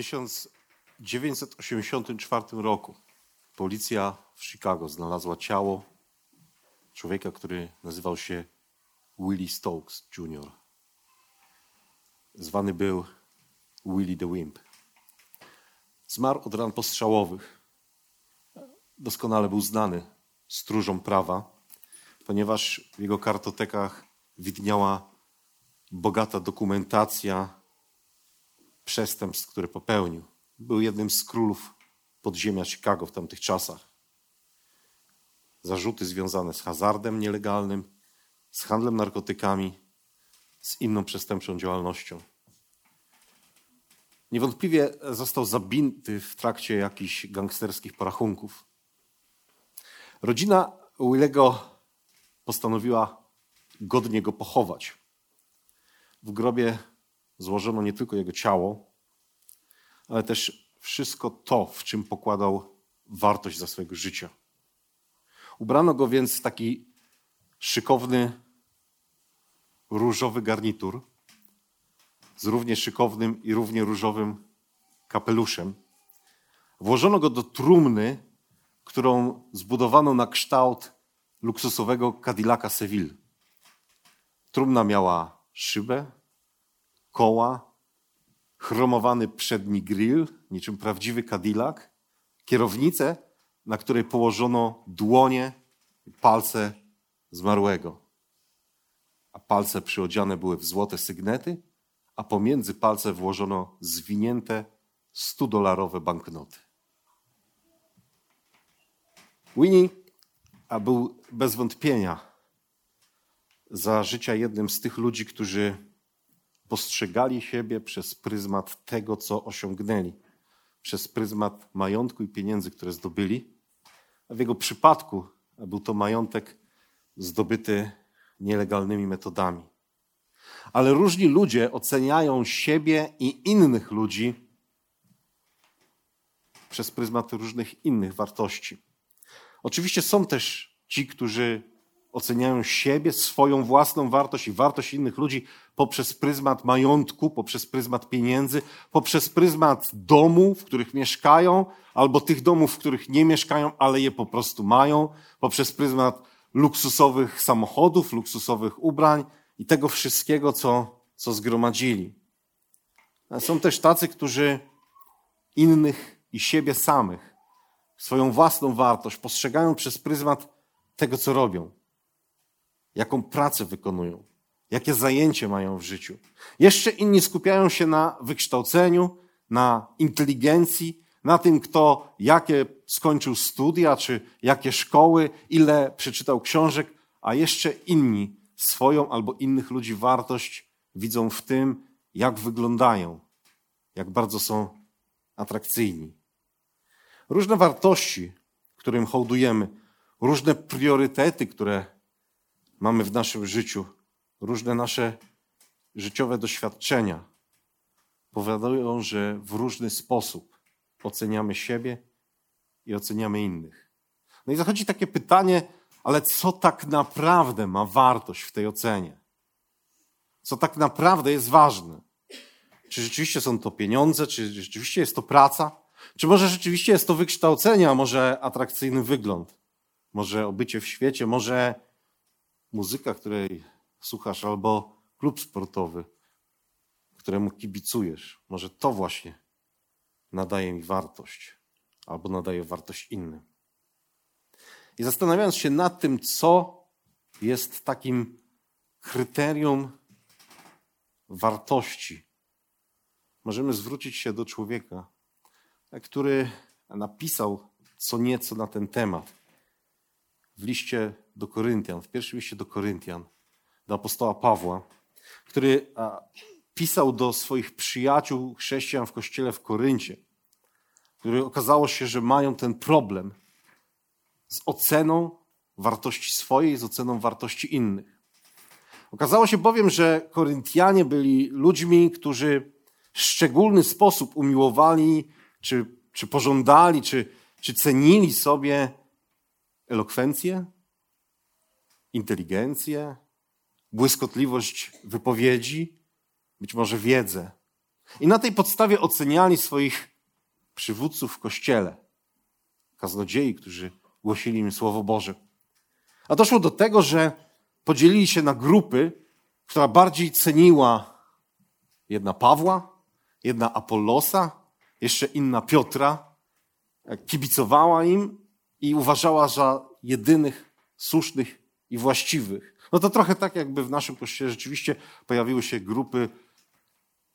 1984 roku policja w Chicago znalazła ciało człowieka, który nazywał się Willie Stokes Jr. Zwany był Willie the Wimp. Zmarł od ran postrzałowych. Doskonale był znany stróżom prawa, ponieważ w jego kartotekach widniała bogata dokumentacja przestępstw, które popełnił. Był jednym z królów podziemia Chicago w tamtych czasach. Zarzuty związane z hazardem nielegalnym, z handlem narkotykami, z inną przestępczą działalnością. Niewątpliwie został zabity w trakcie jakichś gangsterskich porachunków. Rodzina Willego postanowiła godnie go pochować. W grobie złożono nie tylko jego ciało, ale też wszystko to, w czym pokładał wartość za swojego życia. Ubrano go więc w taki szykowny, różowy garnitur z równie szykownym i równie różowym kapeluszem. Włożono go do trumny, którą zbudowano na kształt luksusowego Cadillaca Seville. Trumna miała szybę, koła, chromowany przedni grill, niczym prawdziwy Cadillac, kierownicę, na której położono dłonie i palce zmarłego. A palce przyodziane były w złote sygnety, a pomiędzy palce włożono zwinięte 100-dolarowe banknoty. Winnie a był bez wątpienia za życia jednym z tych ludzi, którzy postrzegali siebie przez pryzmat tego, co osiągnęli, przez pryzmat majątku i pieniędzy, które zdobyli. A w jego przypadku był to majątek zdobyty nielegalnymi metodami. Ale różni ludzie oceniają siebie i innych ludzi przez pryzmat różnych innych wartości. Oczywiście są też ci, którzy oceniają siebie, swoją własną wartość i wartość innych ludzi poprzez pryzmat majątku, poprzez pryzmat pieniędzy, poprzez pryzmat domu, w których mieszkają, albo tych domów, w których nie mieszkają, ale je po prostu mają, poprzez pryzmat luksusowych samochodów, luksusowych ubrań i tego wszystkiego, co, co zgromadzili. Są też tacy, którzy innych i siebie samych, swoją własną wartość postrzegają przez pryzmat tego, co robią jaką pracę wykonują, jakie zajęcie mają w życiu. Jeszcze inni skupiają się na wykształceniu, na inteligencji, na tym, kto jakie skończył studia, czy jakie szkoły, ile przeczytał książek, a jeszcze inni swoją albo innych ludzi wartość widzą w tym, jak wyglądają, jak bardzo są atrakcyjni. Różne wartości, którym hołdujemy, różne priorytety, które mamy w naszym życiu, różne nasze życiowe doświadczenia powodują, że w różny sposób oceniamy siebie i oceniamy innych. No i zachodzi takie pytanie, ale co tak naprawdę ma wartość w tej ocenie? Co tak naprawdę jest ważne? Czy rzeczywiście są to pieniądze, czy rzeczywiście jest to praca? Czy może rzeczywiście jest to wykształcenie, a może atrakcyjny wygląd? Może obycie w świecie, może muzyka, której słuchasz, albo klub sportowy, któremu kibicujesz. Może to właśnie nadaje mi wartość, albo nadaje wartość innym. I zastanawiając się nad tym, co jest takim kryterium wartości, możemy zwrócić się do człowieka, który napisał co nieco na ten temat w liście do Koryntian, w pierwszym liście do Koryntian, do apostoła Pawła, który pisał do swoich przyjaciół chrześcijan w kościele w Koryncie, który okazało się, że mają ten problem z oceną wartości swojej, z oceną wartości innych. Okazało się bowiem, że Koryntianie byli ludźmi, którzy w szczególny sposób umiłowali, czy, czy pożądali, czy, czy cenili sobie elokwencję, inteligencję, błyskotliwość wypowiedzi, być może wiedzę. I na tej podstawie oceniali swoich przywódców w kościele, kaznodziei, którzy głosili im Słowo Boże. A doszło do tego, że podzielili się na grupy, która bardziej ceniła jedna Pawła, jedna Apollosa, jeszcze inna Piotra, kibicowała im i uważała za jedynych słusznych i właściwych. No to trochę tak, jakby w naszym kościele rzeczywiście pojawiły się grupy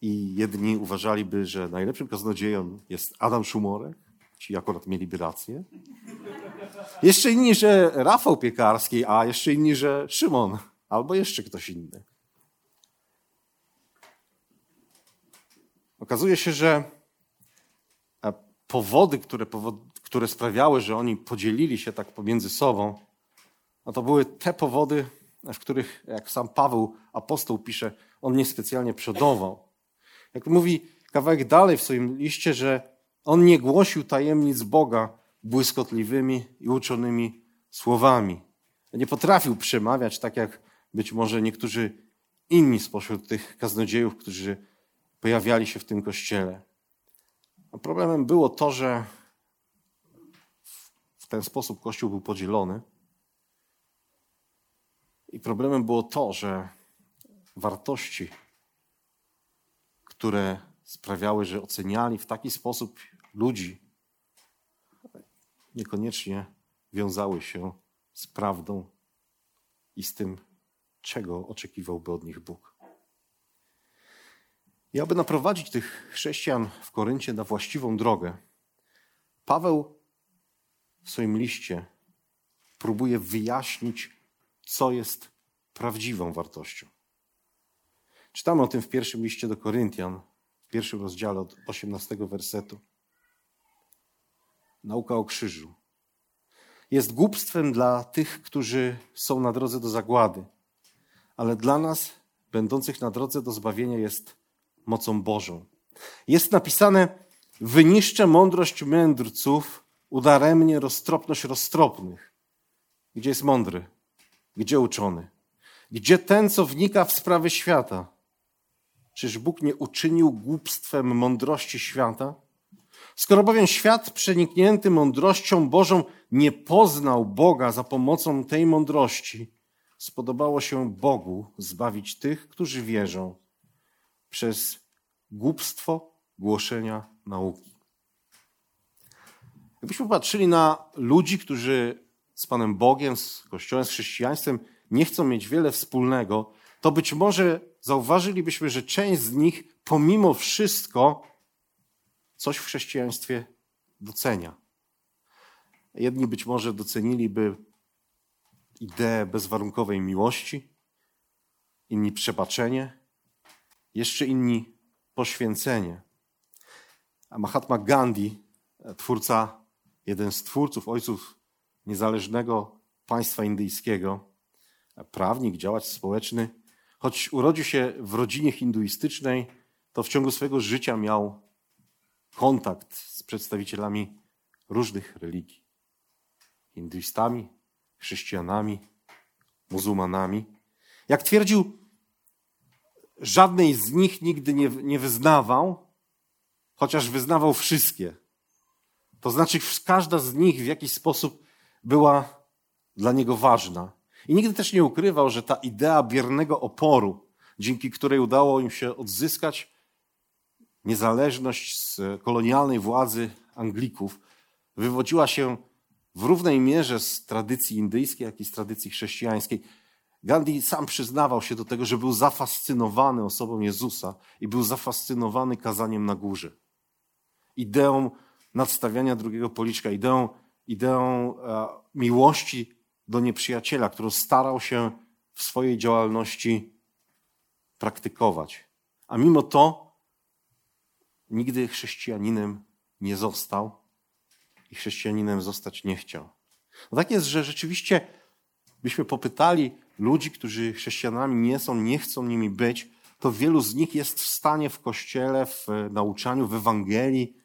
i jedni uważaliby, że najlepszym kaznodzieją jest Adam Szumorek, ci akurat mieliby rację. Jeszcze inni, że Rafał Piekarski, a jeszcze inni, że Szymon, albo jeszcze ktoś inny. Okazuje się, że e, powody, które, które sprawiały, że oni podzielili się tak pomiędzy sobą, no to były te powody, w których, jak sam Paweł, apostoł pisze, on niespecjalnie przodował. Jak mówi kawałek dalej w swoim liście, że on nie głosił tajemnic Boga błyskotliwymi i uczonymi słowami. Nie potrafił przemawiać tak, jak być może niektórzy inni spośród tych kaznodziejów, którzy pojawiali się w tym kościele. A problemem było to, że w ten sposób kościół był podzielony. I problemem było to, że wartości, które sprawiały, że oceniali w taki sposób ludzi, niekoniecznie wiązały się z prawdą i z tym, czego oczekiwałby od nich Bóg. I aby naprowadzić tych chrześcijan w Koryncie na właściwą drogę, Paweł w swoim liście próbuje wyjaśnić, co jest prawdziwą wartością. Czytamy o tym w pierwszym liście do Koryntian, w pierwszym rozdziale od 18 wersetu. Nauka o krzyżu. Jest głupstwem dla tych, którzy są na drodze do zagłady, ale dla nas, będących na drodze do zbawienia, jest mocą Bożą. Jest napisane: Wyniszczę mądrość mędrców, udaremnie roztropność roztropnych. Gdzie jest mądry? Gdzie uczony? Gdzie ten, co wnika w sprawy świata? Czyż Bóg nie uczynił głupstwem mądrości świata? Skoro bowiem świat przeniknięty mądrością Bożą nie poznał Boga za pomocą tej mądrości, spodobało się Bogu zbawić tych, którzy wierzą przez głupstwo głoszenia nauki. Jakbyśmy patrzyli na ludzi, którzy z Panem Bogiem, z Kościołem, z chrześcijaństwem nie chcą mieć wiele wspólnego, to być może zauważylibyśmy, że część z nich pomimo wszystko coś w chrześcijaństwie docenia. Jedni być może doceniliby ideę bezwarunkowej miłości, inni przebaczenie, jeszcze inni poświęcenie. A Mahatma Gandhi, twórca, jeden z twórców, ojców niezależnego państwa indyjskiego, prawnik, działacz społeczny, choć urodził się w rodzinie hinduistycznej, to w ciągu swojego życia miał kontakt z przedstawicielami różnych religii. Hinduistami, chrześcijanami, muzułmanami. Jak twierdził, żadnej z nich nigdy nie, nie wyznawał, chociaż wyznawał wszystkie. To znaczy, każda z nich w jakiś sposób była dla niego ważna. I nigdy też nie ukrywał, że ta idea biernego oporu, dzięki której udało im się odzyskać niezależność z kolonialnej władzy Anglików, wywodziła się w równej mierze z tradycji indyjskiej, jak i z tradycji chrześcijańskiej. Gandhi sam przyznawał się do tego, że był zafascynowany osobą Jezusa i był zafascynowany kazaniem na górze. Ideą nadstawiania drugiego policzka, ideą, ideą e, miłości do nieprzyjaciela, którą starał się w swojej działalności praktykować. A mimo to nigdy chrześcijaninem nie został i chrześcijaninem zostać nie chciał. No tak jest, że rzeczywiście byśmy popytali ludzi, którzy chrześcijanami nie są, nie chcą nimi być, to wielu z nich jest w stanie w kościele, w nauczaniu, w Ewangelii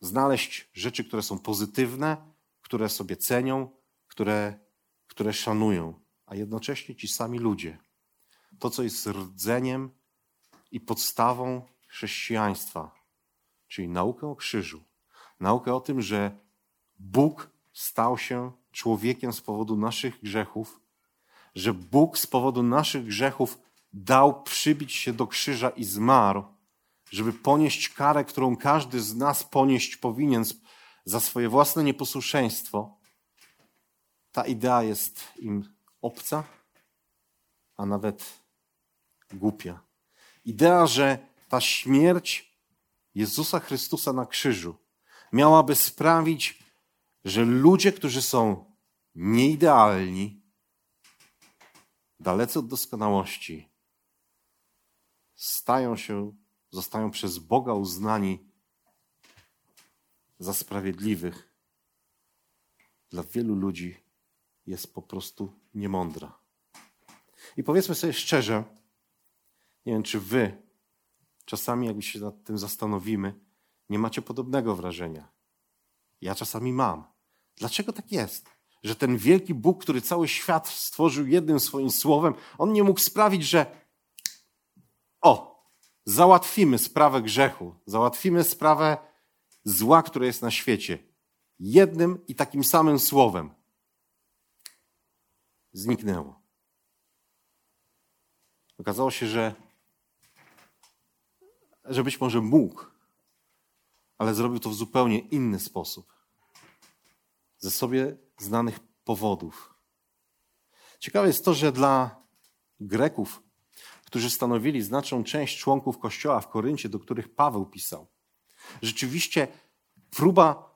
znaleźć rzeczy, które są pozytywne, które sobie cenią, które, które szanują, a jednocześnie ci sami ludzie. To, co jest rdzeniem i podstawą chrześcijaństwa, czyli naukę o krzyżu, naukę o tym, że Bóg stał się człowiekiem z powodu naszych grzechów, że Bóg z powodu naszych grzechów dał przybić się do krzyża i zmarł, żeby ponieść karę, którą każdy z nas ponieść powinien za swoje własne nieposłuszeństwo, ta idea jest im obca, a nawet głupia. Idea, że ta śmierć Jezusa Chrystusa na krzyżu miałaby sprawić, że ludzie, którzy są nieidealni, dalece od doskonałości, stają się, zostają przez Boga uznani za sprawiedliwych, dla wielu ludzi jest po prostu niemądra. I powiedzmy sobie szczerze, nie wiem, czy wy czasami, jakby się nad tym zastanowimy, nie macie podobnego wrażenia. Ja czasami mam. Dlaczego tak jest? Że ten wielki Bóg, który cały świat stworzył jednym swoim słowem, on nie mógł sprawić, że o, załatwimy sprawę grzechu, załatwimy sprawę zła, które jest na świecie. Jednym i takim samym słowem. Zniknęło. Okazało się, że, że być może mógł, ale zrobił to w zupełnie inny sposób. Ze sobie znanych powodów. Ciekawe jest to, że dla Greków którzy stanowili znaczną część członków Kościoła w Koryncie, do których Paweł pisał. Rzeczywiście próba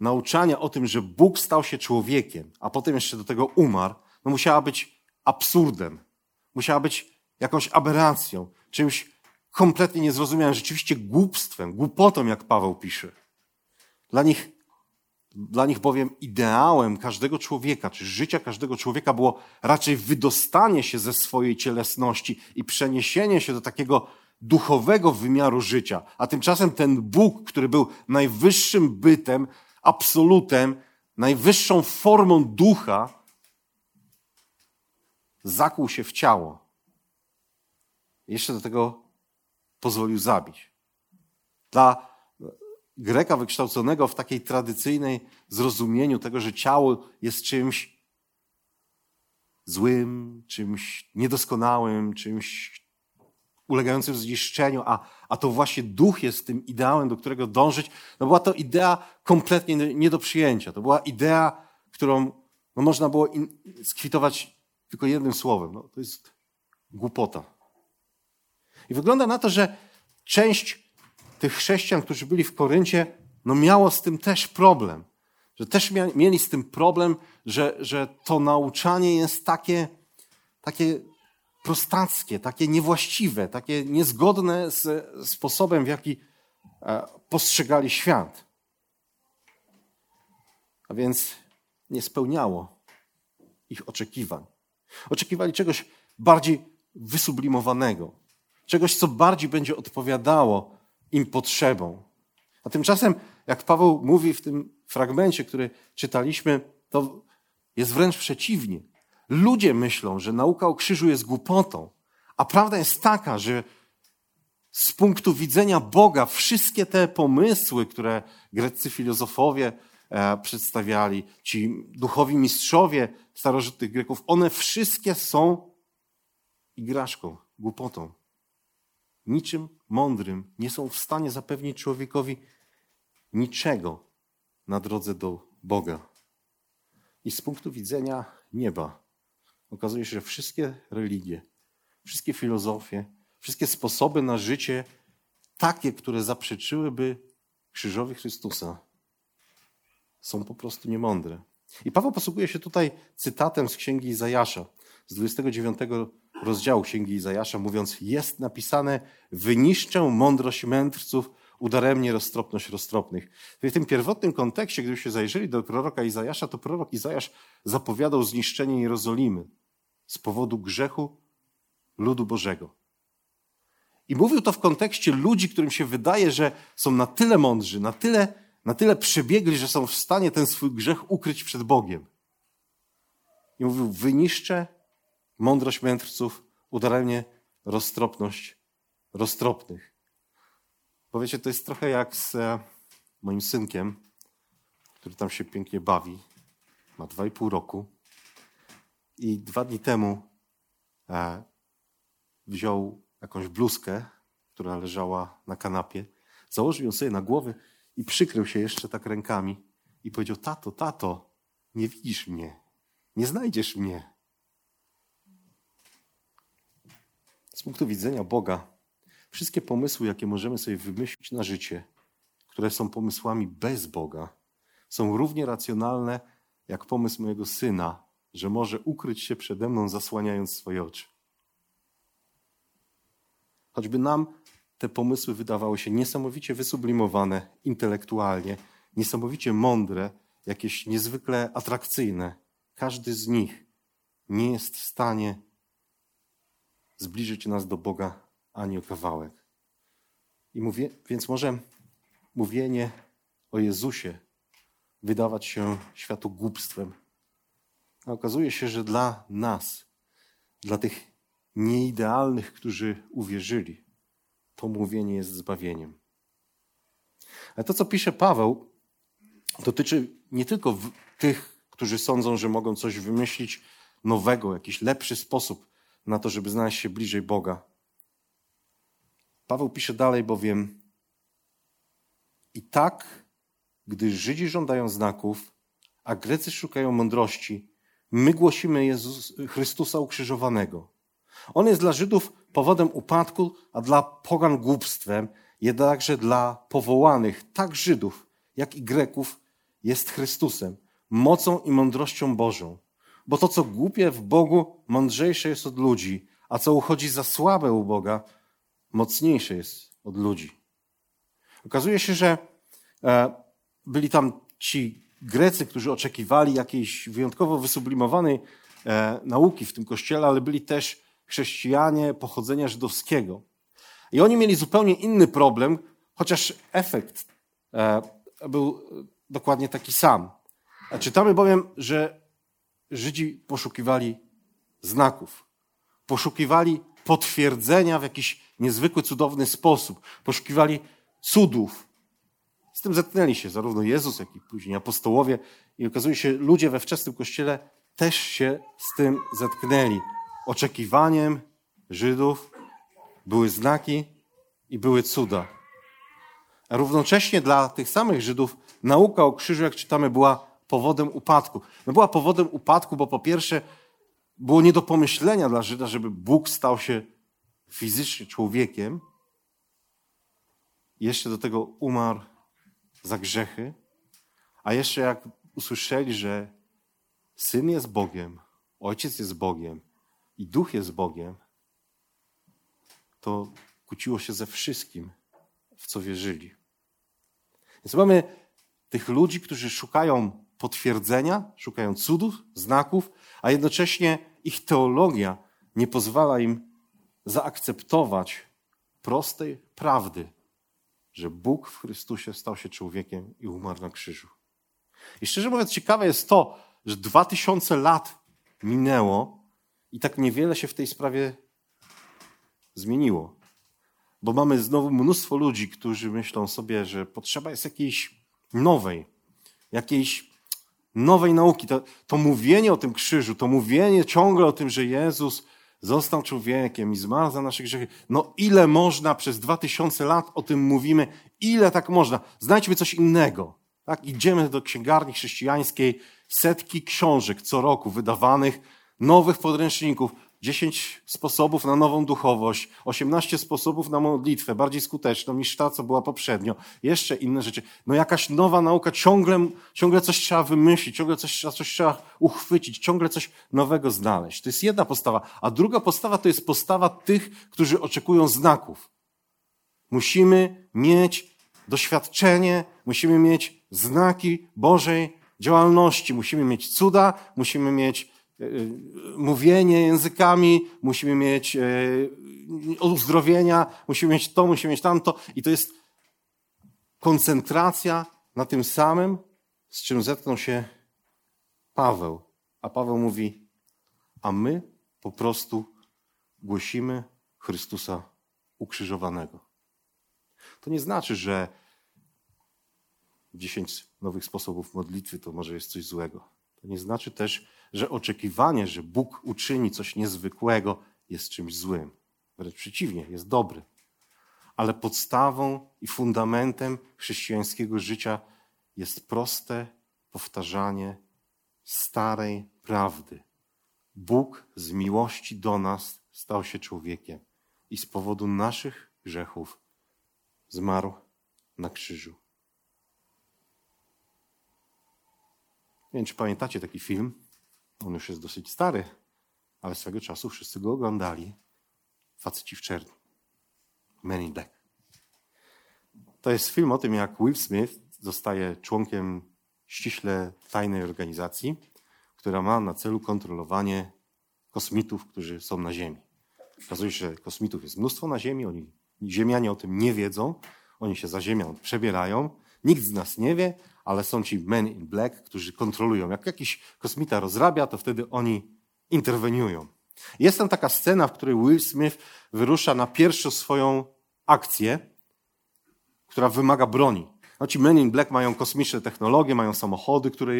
nauczania o tym, że Bóg stał się człowiekiem, a potem jeszcze do tego umarł, no musiała być absurdem. Musiała być jakąś aberracją, czymś kompletnie niezrozumiałym, rzeczywiście głupstwem, głupotą, jak Paweł pisze. Dla nich dla nich bowiem ideałem każdego człowieka, czy życia każdego człowieka było raczej wydostanie się ze swojej cielesności i przeniesienie się do takiego duchowego wymiaru życia. A tymczasem ten Bóg, który był najwyższym bytem, absolutem, najwyższą formą ducha, zakuł się w ciało. Jeszcze do tego pozwolił zabić. Dla Greka wykształconego w takiej tradycyjnej zrozumieniu tego, że ciało jest czymś złym, czymś niedoskonałym, czymś ulegającym zniszczeniu, a, a to właśnie duch jest tym ideałem, do którego dążyć. No była to idea kompletnie nie do przyjęcia. To była idea, którą no, można było in, skwitować tylko jednym słowem. No, to jest głupota. I wygląda na to, że część tych chrześcijan, którzy byli w Koryncie, no miało z tym też problem. Że też mieli z tym problem, że, że to nauczanie jest takie, takie prostackie, takie niewłaściwe, takie niezgodne z sposobem, w jaki e, postrzegali świat. A więc nie spełniało ich oczekiwań. Oczekiwali czegoś bardziej wysublimowanego, czegoś, co bardziej będzie odpowiadało im potrzebą. A tymczasem, jak Paweł mówi w tym fragmencie, który czytaliśmy, to jest wręcz przeciwnie. Ludzie myślą, że nauka o krzyżu jest głupotą, a prawda jest taka, że z punktu widzenia Boga wszystkie te pomysły, które greccy filozofowie e, przedstawiali, ci duchowi mistrzowie starożytnych Greków, one wszystkie są igraszką, głupotą niczym mądrym nie są w stanie zapewnić człowiekowi niczego na drodze do Boga. I z punktu widzenia nieba okazuje się, że wszystkie religie, wszystkie filozofie, wszystkie sposoby na życie, takie, które zaprzeczyłyby krzyżowi Chrystusa, są po prostu niemądre. I Paweł posługuje się tutaj cytatem z księgi Izajasza. z 29 rozdziału Księgi Izajasza, mówiąc, jest napisane, wyniszczę mądrość mędrców, udaremnie roztropność roztropnych. W tym pierwotnym kontekście, gdybyście zajrzeli do proroka Izajasza, to prorok Izajasz zapowiadał zniszczenie Jerozolimy z powodu grzechu ludu Bożego. I mówił to w kontekście ludzi, którym się wydaje, że są na tyle mądrzy, na tyle, na tyle przebiegli, że są w stanie ten swój grzech ukryć przed Bogiem. I mówił, wyniszczę mądrość mędrców, udaremnie roztropność roztropnych. Powiecie, to jest trochę jak z e, moim synkiem, który tam się pięknie bawi. Ma dwa i pół roku. I dwa dni temu e, wziął jakąś bluzkę, która leżała na kanapie, założył ją sobie na głowę i przykrył się jeszcze tak rękami i powiedział: Tato, tato, nie widzisz mnie, nie znajdziesz mnie. Z punktu widzenia Boga, wszystkie pomysły, jakie możemy sobie wymyślić na życie, które są pomysłami bez Boga, są równie racjonalne jak pomysł mojego syna, że może ukryć się przede mną, zasłaniając swoje oczy. Choćby nam te pomysły wydawały się niesamowicie wysublimowane intelektualnie, niesamowicie mądre, jakieś niezwykle atrakcyjne, każdy z nich nie jest w stanie zbliżyć nas do Boga ani o kawałek. I mówię, więc może mówienie o Jezusie wydawać się światu głupstwem. A okazuje się, że dla nas, dla tych nieidealnych, którzy uwierzyli, to mówienie jest zbawieniem. Ale to, co pisze Paweł, dotyczy nie tylko tych, którzy sądzą, że mogą coś wymyślić nowego, jakiś lepszy sposób na to, żeby znaleźć się bliżej Boga. Paweł pisze dalej bowiem: I tak, gdy Żydzi żądają znaków, a Grecy szukają mądrości, my głosimy Jezus, Chrystusa ukrzyżowanego. On jest dla Żydów powodem upadku, a dla pogan głupstwem, jednakże dla powołanych, tak Żydów, jak i Greków, jest Chrystusem, mocą i mądrością Bożą. Bo to, co głupie w Bogu, mądrzejsze jest od ludzi, a co uchodzi za słabe u Boga, mocniejsze jest od ludzi. Okazuje się, że e, byli tam ci Grecy, którzy oczekiwali jakiejś wyjątkowo wysublimowanej e, nauki w tym kościele, ale byli też chrześcijanie pochodzenia żydowskiego. I oni mieli zupełnie inny problem, chociaż efekt e, był dokładnie taki sam. Czytamy bowiem, że Żydzi poszukiwali znaków, poszukiwali potwierdzenia w jakiś niezwykły, cudowny sposób, poszukiwali cudów. Z tym zetknęli się zarówno Jezus, jak i później apostołowie. I okazuje się, ludzie we wczesnym kościele też się z tym zetknęli. Oczekiwaniem Żydów były znaki i były cuda. A równocześnie dla tych samych Żydów nauka o krzyżu, jak czytamy, była powodem upadku. No była powodem upadku, bo po pierwsze było nie do pomyślenia dla Żyda, żeby Bóg stał się fizycznie człowiekiem. Jeszcze do tego umarł za grzechy. A jeszcze jak usłyszeli, że Syn jest Bogiem, Ojciec jest Bogiem i Duch jest Bogiem, to kłóciło się ze wszystkim, w co wierzyli. Więc mamy tych ludzi, którzy szukają potwierdzenia, szukają cudów, znaków, a jednocześnie ich teologia nie pozwala im zaakceptować prostej prawdy, że Bóg w Chrystusie stał się człowiekiem i umarł na krzyżu. I szczerze mówiąc, ciekawe jest to, że dwa tysiące lat minęło i tak niewiele się w tej sprawie zmieniło. Bo mamy znowu mnóstwo ludzi, którzy myślą sobie, że potrzeba jest jakiejś nowej, jakiejś nowej nauki. To, to mówienie o tym krzyżu, to mówienie ciągle o tym, że Jezus został człowiekiem i zmarł za nasze grzechy. No ile można przez dwa tysiące lat o tym mówimy? Ile tak można? Znajdźmy coś innego. Tak? Idziemy do księgarni chrześcijańskiej, setki książek co roku wydawanych, nowych podręczników. 10 sposobów na nową duchowość, 18 sposobów na modlitwę, bardziej skuteczną niż ta, co była poprzednio, jeszcze inne rzeczy. No jakaś nowa nauka, ciągle, ciągle coś trzeba wymyślić, ciągle coś, coś trzeba uchwycić, ciągle coś nowego znaleźć. To jest jedna postawa. A druga postawa to jest postawa tych, którzy oczekują znaków. Musimy mieć doświadczenie, musimy mieć znaki Bożej działalności, musimy mieć cuda, musimy mieć mówienie językami, musimy mieć e, uzdrowienia, musimy mieć to, musimy mieć tamto. I to jest koncentracja na tym samym, z czym zetknął się Paweł. A Paweł mówi, a my po prostu głosimy Chrystusa ukrzyżowanego. To nie znaczy, że dziesięć nowych sposobów modlitwy to może jest coś złego. To nie znaczy też, że oczekiwanie, że Bóg uczyni coś niezwykłego, jest czymś złym. Wręcz przeciwnie, jest dobry. Ale podstawą i fundamentem chrześcijańskiego życia jest proste powtarzanie starej prawdy. Bóg z miłości do nas stał się człowiekiem i z powodu naszych grzechów zmarł na krzyżu. Nie wiem, czy pamiętacie taki film. On już jest dosyć stary, ale swego czasu wszyscy go oglądali. Faceci w czerni. Men in Black. To jest film o tym, jak Will Smith zostaje członkiem ściśle tajnej organizacji, która ma na celu kontrolowanie kosmitów, którzy są na Ziemi. Okazuje się, że kosmitów jest mnóstwo na Ziemi, oni, Ziemianie o tym nie wiedzą, oni się za Ziemią przebierają, nikt z nas nie wie, ale są ci men in black, którzy kontrolują. Jak jakiś kosmita rozrabia, to wtedy oni interweniują. Jest tam taka scena, w której Will Smith wyrusza na pierwszą swoją akcję, która wymaga broni. No ci Men in Black mają kosmiczne technologie, mają samochody, które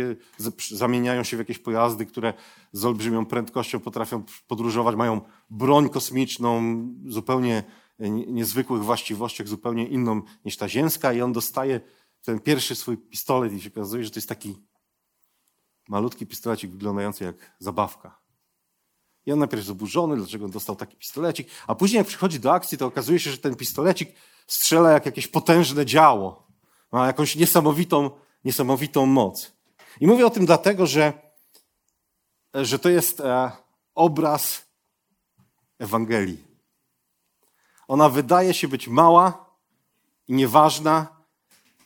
zamieniają się w jakieś pojazdy, które z olbrzymią prędkością potrafią podróżować, mają broń kosmiczną, zupełnie niezwykłych właściwościach, zupełnie inną niż ta ziemska i on dostaje ten pierwszy swój pistolet i się okazuje, że to jest taki malutki pistolecik wyglądający jak zabawka. I on najpierw jest oburzony, dlaczego on dostał taki pistolecik, a później jak przychodzi do akcji, to okazuje się, że ten pistolecik strzela jak jakieś potężne działo. Ma jakąś niesamowitą, niesamowitą moc. I mówię o tym dlatego, że, że to jest e, obraz Ewangelii. Ona wydaje się być mała i nieważna,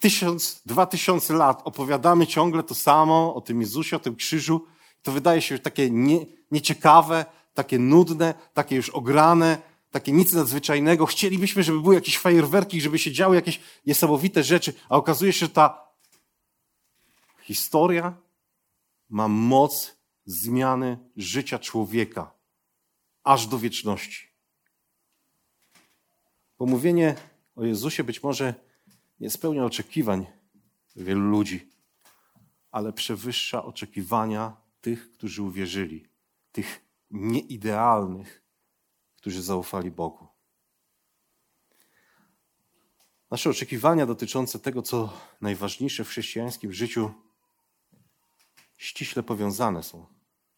tysiąc, dwa tysiące lat opowiadamy ciągle to samo o tym Jezusie, o tym krzyżu. To wydaje się takie nie, nieciekawe, takie nudne, takie już ograne, takie nic nadzwyczajnego. Chcielibyśmy, żeby były jakieś fajerwerki, żeby się działy jakieś niesamowite rzeczy, a okazuje się, że ta historia ma moc zmiany życia człowieka aż do wieczności. Pomówienie o Jezusie być może nie spełnia oczekiwań wielu ludzi, ale przewyższa oczekiwania tych, którzy uwierzyli, tych nieidealnych, którzy zaufali Bogu. Nasze oczekiwania dotyczące tego, co najważniejsze w chrześcijańskim życiu, ściśle powiązane są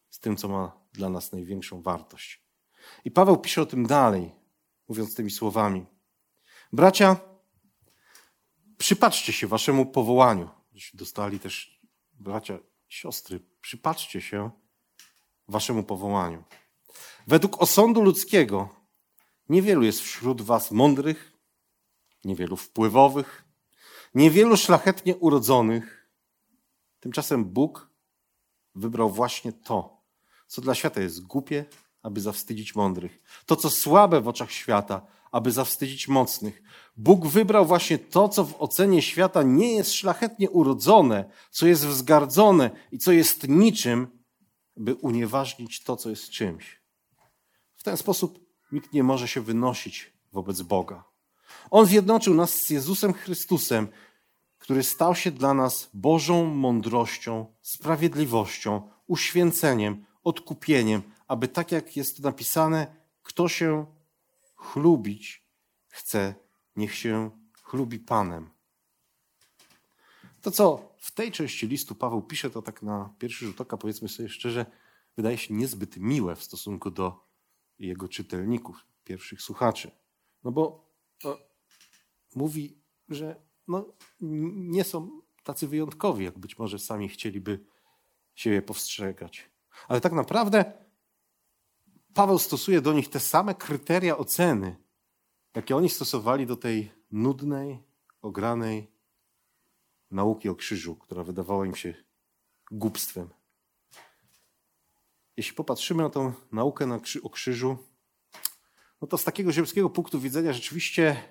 z tym, co ma dla nas największą wartość. I Paweł pisze o tym dalej, mówiąc tymi słowami. Bracia, Przypatrzcie się waszemu powołaniu. Dostali też bracia, siostry, przypatrzcie się waszemu powołaniu. Według osądu ludzkiego niewielu jest wśród was mądrych, niewielu wpływowych, niewielu szlachetnie urodzonych. Tymczasem Bóg wybrał właśnie to, co dla świata jest głupie, aby zawstydzić mądrych. To, co słabe w oczach świata, aby zawstydzić mocnych. Bóg wybrał właśnie to, co w ocenie świata nie jest szlachetnie urodzone, co jest wzgardzone i co jest niczym, by unieważnić to, co jest czymś. W ten sposób nikt nie może się wynosić wobec Boga. On zjednoczył nas z Jezusem Chrystusem, który stał się dla nas Bożą mądrością, sprawiedliwością, uświęceniem, odkupieniem, aby tak jak jest napisane, kto się chlubić chce, niech się chlubi Panem. To, co w tej części listu Paweł pisze, to tak na pierwszy rzut oka, powiedzmy sobie szczerze, wydaje się niezbyt miłe w stosunku do jego czytelników, pierwszych słuchaczy. No bo no, mówi, że no, nie są tacy wyjątkowi, jak być może sami chcieliby siebie powstrzegać. Ale tak naprawdę Paweł stosuje do nich te same kryteria oceny, jakie oni stosowali do tej nudnej, ogranej nauki o krzyżu, która wydawała im się głupstwem. Jeśli popatrzymy na tą naukę o krzyżu, no to z takiego ziemskiego punktu widzenia rzeczywiście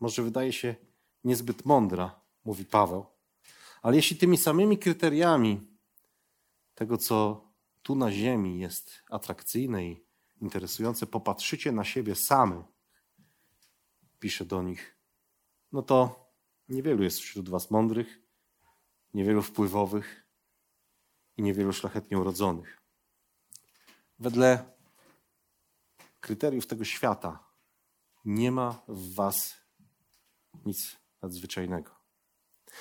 może wydaje się niezbyt mądra, mówi Paweł. Ale jeśli tymi samymi kryteriami tego, co tu na ziemi jest atrakcyjne i interesujące, popatrzycie na siebie samy, pisze do nich, no to niewielu jest wśród was mądrych, niewielu wpływowych i niewielu szlachetnie urodzonych. Wedle kryteriów tego świata nie ma w was nic nadzwyczajnego.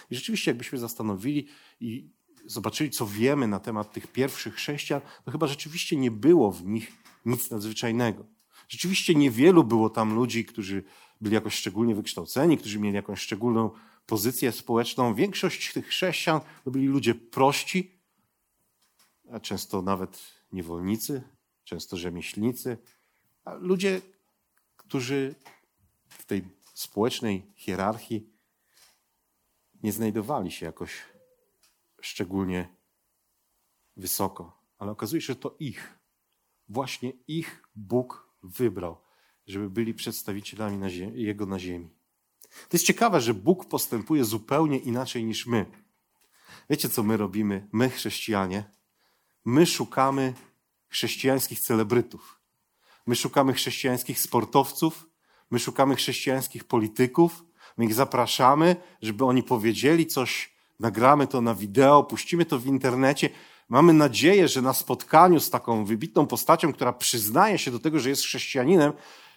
I rzeczywiście, jakbyśmy zastanowili i zobaczyli, co wiemy na temat tych pierwszych chrześcijan, to chyba rzeczywiście nie było w nich nic nadzwyczajnego. Rzeczywiście niewielu było tam ludzi, którzy byli jakoś szczególnie wykształceni, którzy mieli jakąś szczególną pozycję społeczną. Większość tych chrześcijan to byli ludzie prości, a często nawet niewolnicy, często rzemieślnicy, a ludzie, którzy w tej społecznej hierarchii nie znajdowali się jakoś szczególnie wysoko. Ale okazuje się, że to ich, właśnie ich Bóg wybrał, żeby byli przedstawicielami na ziemi, Jego na ziemi. To jest ciekawe, że Bóg postępuje zupełnie inaczej niż my. Wiecie, co my robimy, my chrześcijanie? My szukamy chrześcijańskich celebrytów. My szukamy chrześcijańskich sportowców, my szukamy chrześcijańskich polityków, my ich zapraszamy, żeby oni powiedzieli coś, nagramy to na wideo, puścimy to w internecie. Mamy nadzieję, że na spotkaniu z taką wybitną postacią, która przyznaje się do tego, że jest chrześcijaninem,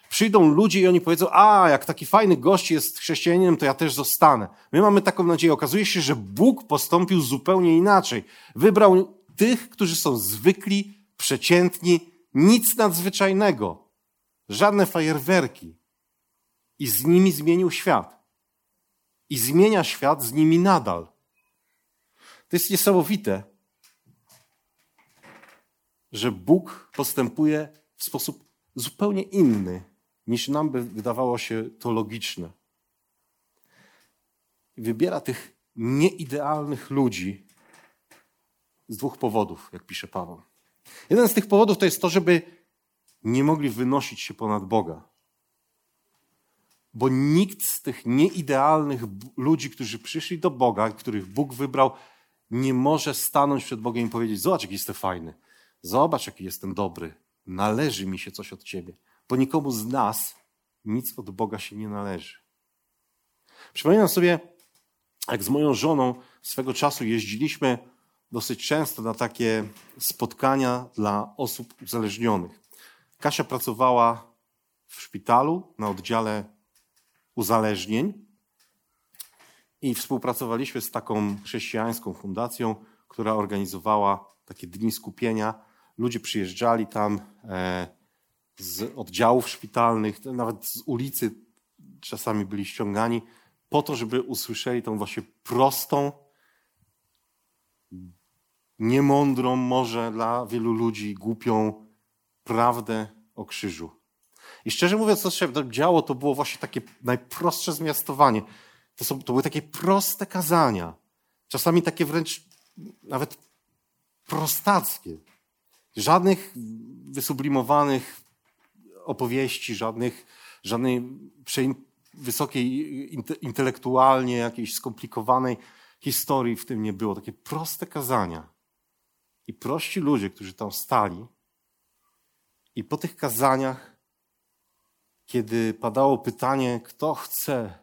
przyjdą ludzie i oni powiedzą, a jak taki fajny gość jest chrześcijaninem, to ja też zostanę. My mamy taką nadzieję. Okazuje się, że Bóg postąpił zupełnie inaczej. Wybrał tych, którzy są zwykli, przeciętni, nic nadzwyczajnego. Żadne fajerwerki. I z nimi zmienił świat. I zmienia świat z nimi nadal. To jest niesamowite, że Bóg postępuje w sposób zupełnie inny, niż nam by wydawało się to logiczne. Wybiera tych nieidealnych ludzi z dwóch powodów, jak pisze Paweł. Jeden z tych powodów to jest to, żeby nie mogli wynosić się ponad Boga. Bo nikt z tych nieidealnych ludzi, którzy przyszli do Boga, których Bóg wybrał, nie może stanąć przed Bogiem i powiedzieć: Zobacz, jaki jestem fajny, zobacz, jaki jestem dobry, należy mi się coś od Ciebie. Bo nikomu z nas nic od Boga się nie należy. Przypominam sobie, jak z moją żoną swego czasu jeździliśmy dosyć często na takie spotkania dla osób uzależnionych. Kasia pracowała w szpitalu na oddziale uzależnień i współpracowaliśmy z taką chrześcijańską fundacją, która organizowała takie dni skupienia. Ludzie przyjeżdżali tam e, z oddziałów szpitalnych, nawet z ulicy czasami byli ściągani, po to, żeby usłyszeli tą właśnie prostą, niemądrą może dla wielu ludzi, głupią prawdę o krzyżu. I szczerze mówiąc, to się działo, to było właśnie takie najprostsze zmiastowanie. To, są, to były takie proste kazania. Czasami takie wręcz nawet prostackie. Żadnych wysublimowanych opowieści, żadnych, żadnej wysokiej intelektualnie jakiejś skomplikowanej historii w tym nie było. Takie proste kazania. I prości ludzie, którzy tam stali, i po tych kazaniach, kiedy padało pytanie, kto chce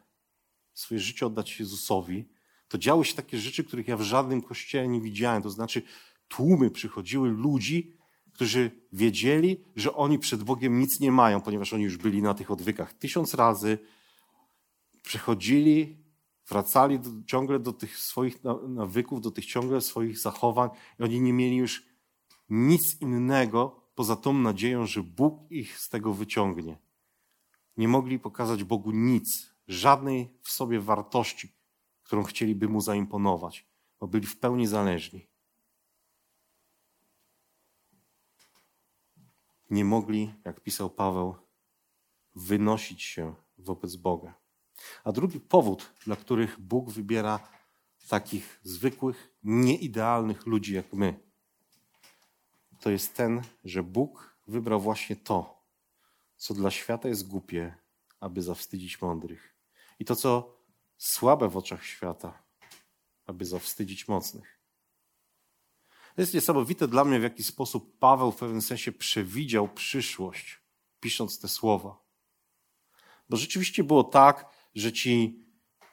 swoje życie oddać Jezusowi, to działy się takie rzeczy, których ja w żadnym kościele nie widziałem. To znaczy, tłumy przychodziły ludzi, którzy wiedzieli, że oni przed Bogiem nic nie mają, ponieważ oni już byli na tych odwykach tysiąc razy. Przychodzili, wracali do, ciągle do tych swoich nawyków, do tych ciągle swoich zachowań i oni nie mieli już nic innego poza tą nadzieją, że Bóg ich z tego wyciągnie. Nie mogli pokazać Bogu nic, żadnej w sobie wartości, którą chcieliby mu zaimponować, bo byli w pełni zależni. Nie mogli, jak pisał Paweł, wynosić się wobec Boga. A drugi powód, dla których Bóg wybiera takich zwykłych, nieidealnych ludzi jak my, to jest ten, że Bóg wybrał właśnie to, co dla świata jest głupie, aby zawstydzić mądrych. I to, co słabe w oczach świata, aby zawstydzić mocnych. To jest niesamowite dla mnie, w jaki sposób Paweł w pewnym sensie przewidział przyszłość, pisząc te słowa. Bo rzeczywiście było tak, że ci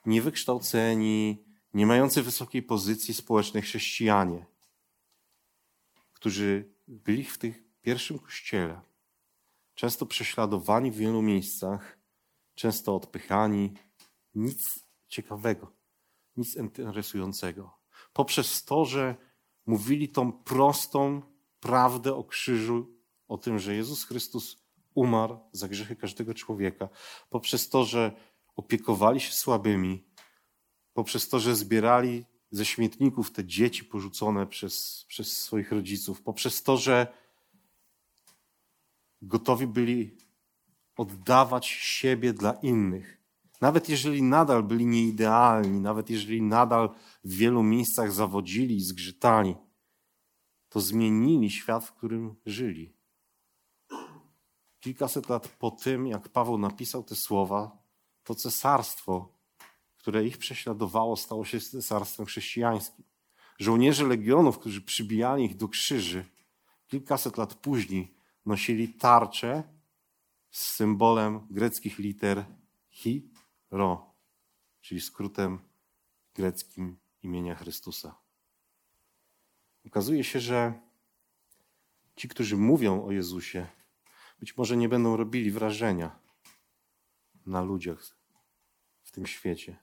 niewykształceni, nie mający wysokiej pozycji społecznej chrześcijanie, którzy byli w tym pierwszym kościele, często prześladowani w wielu miejscach, często odpychani, nic ciekawego, nic interesującego. Poprzez to, że mówili tą prostą prawdę o krzyżu, o tym, że Jezus Chrystus umarł za grzechy każdego człowieka, poprzez to, że opiekowali się słabymi, poprzez to, że zbierali ze śmietników te dzieci porzucone przez, przez swoich rodziców, poprzez to, że gotowi byli oddawać siebie dla innych. Nawet jeżeli nadal byli nieidealni, nawet jeżeli nadal w wielu miejscach zawodzili i zgrzytali, to zmienili świat, w którym żyli. Kilkaset lat po tym, jak Paweł napisał te słowa, to cesarstwo, które ich prześladowało, stało się cesarstwem chrześcijańskim. Żołnierze legionów, którzy przybijali ich do krzyży, kilkaset lat później nosili tarcze z symbolem greckich liter hi, ro, czyli skrótem greckim imienia Chrystusa. Okazuje się, że ci, którzy mówią o Jezusie, być może nie będą robili wrażenia na ludziach w tym świecie,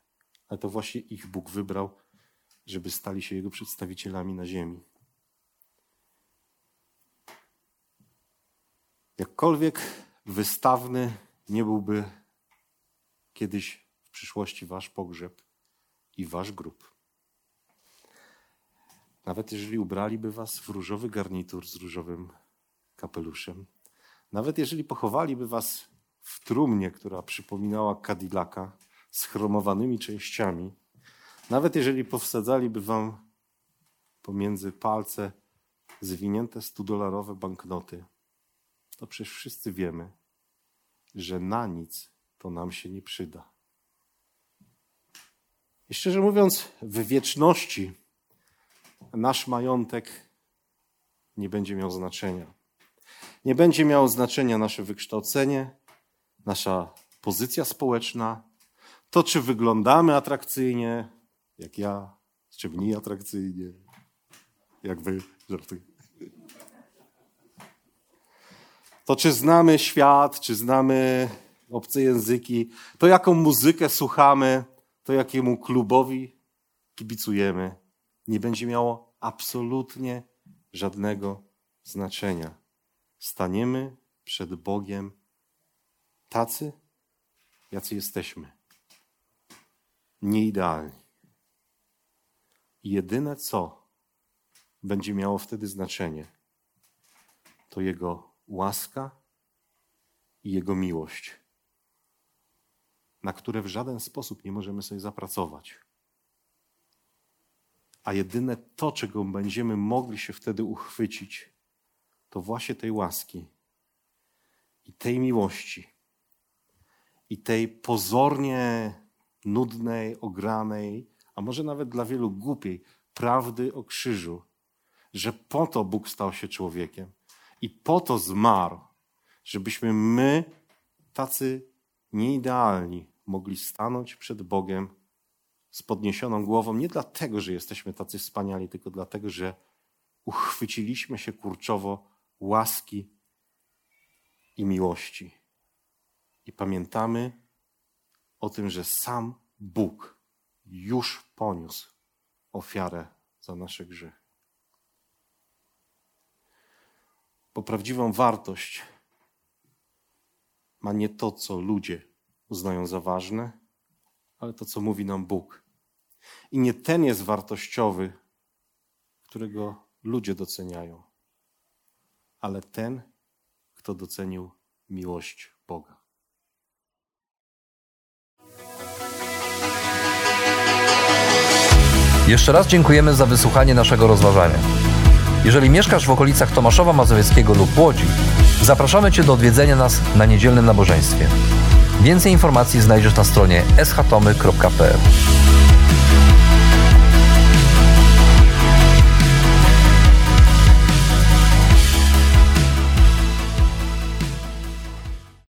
ale to właśnie ich Bóg wybrał, żeby stali się Jego przedstawicielami na ziemi. Jakkolwiek wystawny nie byłby kiedyś przyszłości wasz pogrzeb i wasz grób. Nawet jeżeli ubraliby was w różowy garnitur z różowym kapeluszem, nawet jeżeli pochowaliby was w trumnie, która przypominała Cadillaca z chromowanymi częściami, nawet jeżeli powsadzaliby wam pomiędzy palce zwinięte studolarowe banknoty, to przecież wszyscy wiemy, że na nic to nam się nie przyda. I szczerze mówiąc, w wieczności nasz majątek nie będzie miał znaczenia. Nie będzie miało znaczenia nasze wykształcenie, nasza pozycja społeczna, to czy wyglądamy atrakcyjnie, jak ja, czy mniej atrakcyjnie, jak wy, żartuję. To czy znamy świat, czy znamy obce języki, to jaką muzykę słuchamy, to jakiemu klubowi kibicujemy, nie będzie miało absolutnie żadnego znaczenia. Staniemy przed Bogiem tacy, jacy jesteśmy. Nieidealni. Jedyne co będzie miało wtedy znaczenie, to Jego łaska i Jego miłość, na które w żaden sposób nie możemy sobie zapracować. A jedyne to, czego będziemy mogli się wtedy uchwycić, to właśnie tej łaski i tej miłości i tej pozornie nudnej, ogranej, a może nawet dla wielu głupiej prawdy o krzyżu, że po to Bóg stał się człowiekiem i po to zmarł, żebyśmy my, tacy nieidealni, mogli stanąć przed Bogiem z podniesioną głową, nie dlatego, że jesteśmy tacy wspaniali, tylko dlatego, że uchwyciliśmy się kurczowo łaski i miłości. I pamiętamy o tym, że sam Bóg już poniósł ofiarę za nasze grzechy. Bo prawdziwą wartość ma nie to, co ludzie uznają za ważne, ale to, co mówi nam Bóg. I nie ten jest wartościowy, którego ludzie doceniają, ale ten, kto docenił miłość Boga. Jeszcze raz dziękujemy za wysłuchanie naszego rozważania. Jeżeli mieszkasz w okolicach Tomaszowa Mazowieckiego lub Łodzi, zapraszamy Cię do odwiedzenia nas na niedzielnym nabożeństwie. Więcej informacji znajdziesz na stronie schatomy.pl.